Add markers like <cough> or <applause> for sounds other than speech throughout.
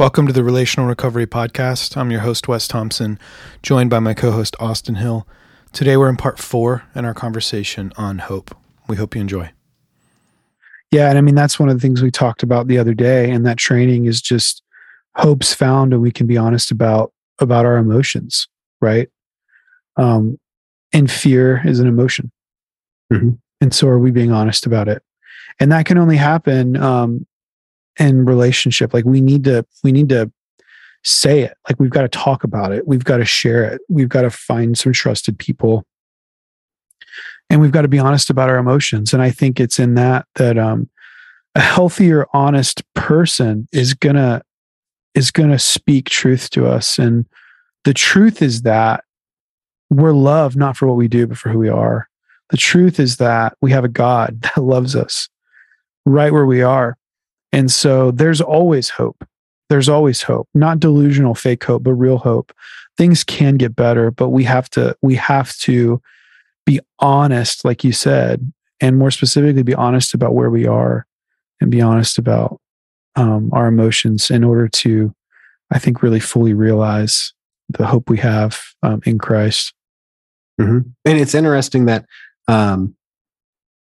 Welcome to the Relational Recovery Podcast. I'm your host, Wes Thompson, joined by my co host, Austin Hill. Today, we're in part four in our conversation on hope. We hope you enjoy. Yeah. And I mean, that's one of the things we talked about the other day. And that training is just hope's found, and we can be honest about about our emotions, right? Um, and fear is an emotion. Mm-hmm. And so are we being honest about it? And that can only happen um, in relationship like we need to we need to say it. Like we've got to talk about it. We've got to share it. We've got to find some trusted people. And we've got to be honest about our emotions. And i think it's in that that um a healthier honest person is gonna is gonna speak truth to us. And the truth is that we're loved not for what we do but for who we are. The truth is that we have a god <laughs> that loves us right where we are and so there's always hope. There's always hope, not delusional fake hope, but real hope. Things can get better, but we have to we have to be honest like you said, and more specifically be honest about where we are and be honest about um, our emotions in order to I think really fully realize the hope we have um, in Christ. Mm-hmm. And it's interesting that um,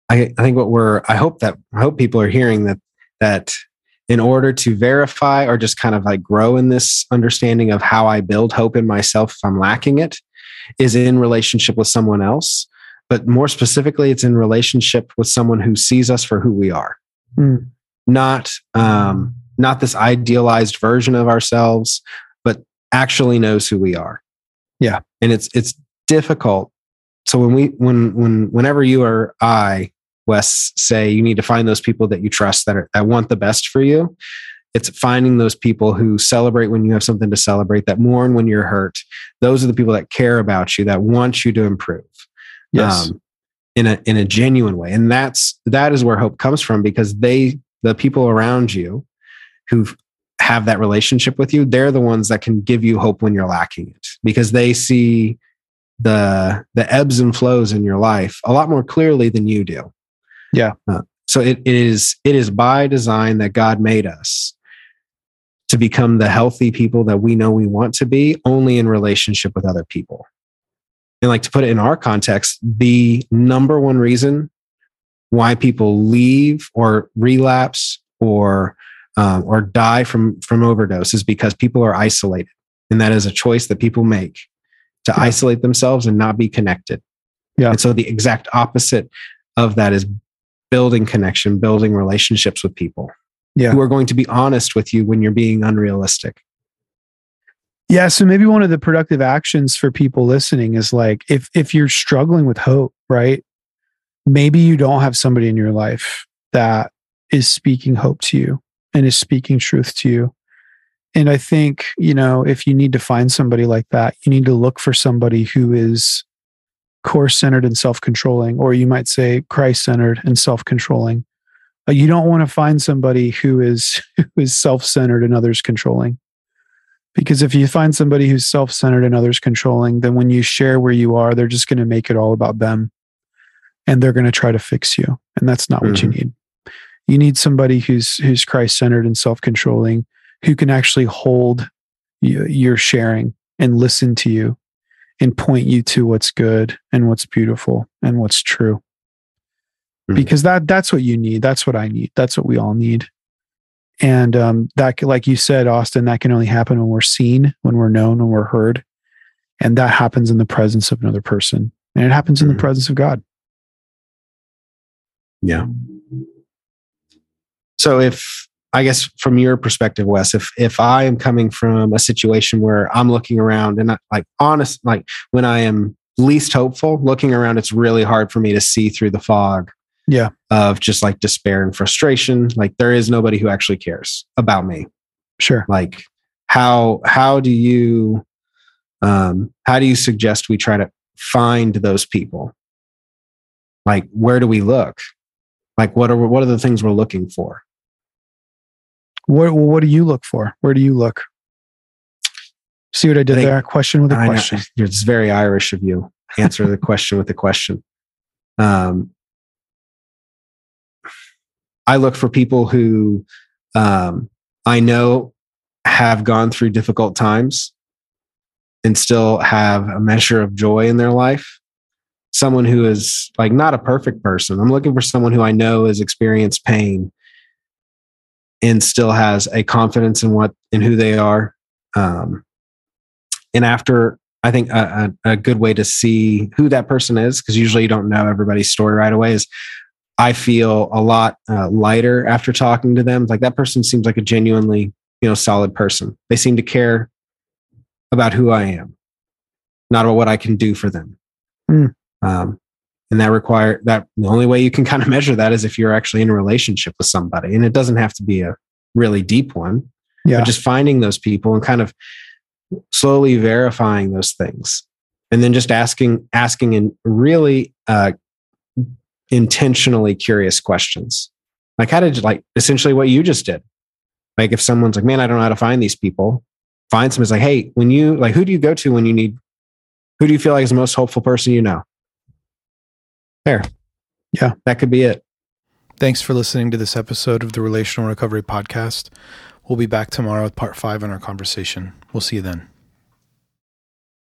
I, I think what we're I hope that I hope people are hearing that that in order to verify or just kind of like grow in this understanding of how I build hope in myself if I'm lacking it is in relationship with someone else. But more specifically, it's in relationship with someone who sees us for who we are. Mm. Not um, not this idealized version of ourselves, but actually knows who we are. Yeah. And it's it's difficult. So when we when when whenever you or I Wes say you need to find those people that you trust that are, that want the best for you. It's finding those people who celebrate when you have something to celebrate, that mourn when you're hurt. Those are the people that care about you, that want you to improve. Yes. Um, in a in a genuine way. And that's that is where hope comes from because they the people around you who have that relationship with you, they're the ones that can give you hope when you're lacking it because they see the the ebbs and flows in your life a lot more clearly than you do. Yeah. Uh, so it, it is it is by design that God made us to become the healthy people that we know we want to be only in relationship with other people. And like to put it in our context, the number one reason why people leave or relapse or um, or die from from overdose is because people are isolated, and that is a choice that people make to yeah. isolate themselves and not be connected. Yeah. And so the exact opposite of that is building connection, building relationships with people yeah. who are going to be honest with you when you're being unrealistic. Yeah, so maybe one of the productive actions for people listening is like if if you're struggling with hope, right? Maybe you don't have somebody in your life that is speaking hope to you and is speaking truth to you. And I think, you know, if you need to find somebody like that, you need to look for somebody who is course centered and self controlling, or you might say Christ centered and self controlling. Uh, you don't want to find somebody who is <laughs> who is self centered and others controlling. Because if you find somebody who's self centered and others controlling, then when you share where you are, they're just going to make it all about them and they're going to try to fix you. And that's not mm-hmm. what you mm-hmm. need. You need somebody who's who's Christ centered and self controlling, who can actually hold your sharing and listen to you and point you to what's good and what's beautiful and what's true. Mm-hmm. because that that's what you need. That's what i need. That's what we all need. And um, that like you said austin that can only happen when we're seen when we're known when we're heard. And that happens in the presence of another person. And it happens mm-hmm. in the mm-hmm. presence of god. Yeah. So if I guess from your perspective, Wes, if if I am coming from a situation where I'm looking around and I, like honest, like when I am least hopeful, looking around, it's really hard for me to see through the fog. Yeah. Of just like despair and frustration. Like there is nobody who actually cares about me. Sure. Like how how do you um how do you suggest we try to find those people? Like where do we look? Like what are what are the things we're looking for? What what do you look for? Where do you look? See what I did I think, there? Question with a question. <laughs> It's very Irish of you. Answer the question with a question. Um, I look for people who um, I know have gone through difficult times and still have a measure of joy in their life. Someone who is like not a perfect person. I'm looking for someone who I know has experienced pain and still has a confidence in what in who they are. Um, and after I think a, a, a, good way to see who that person is, because usually you don't know everybody's story right away, is I feel a lot uh, lighter after talking to them. Like that person seems like a genuinely, you know, solid person. They seem to care about who I am, not about what I can do for them. Mm. Um, and that require that the only way you can kind of <laughs> measure that is if you're actually in a relationship with somebody, and it doesn't have to be a really deep one. Yeah, but just finding those people and kind of slowly verifying those things, and then just asking asking in really uh, intentionally curious questions. Like, how did you like essentially what you just did? Like, if someone's like, man, I don't know how to find these people, find someone like, hey, when you like, who do you go to when you need, who do you feel like is the most hopeful person you know? There. Yeah, that could be it. Thanks for listening to this episode of the Relational Recovery Podcast. We'll be back tomorrow with part five in our conversation. We'll see you then.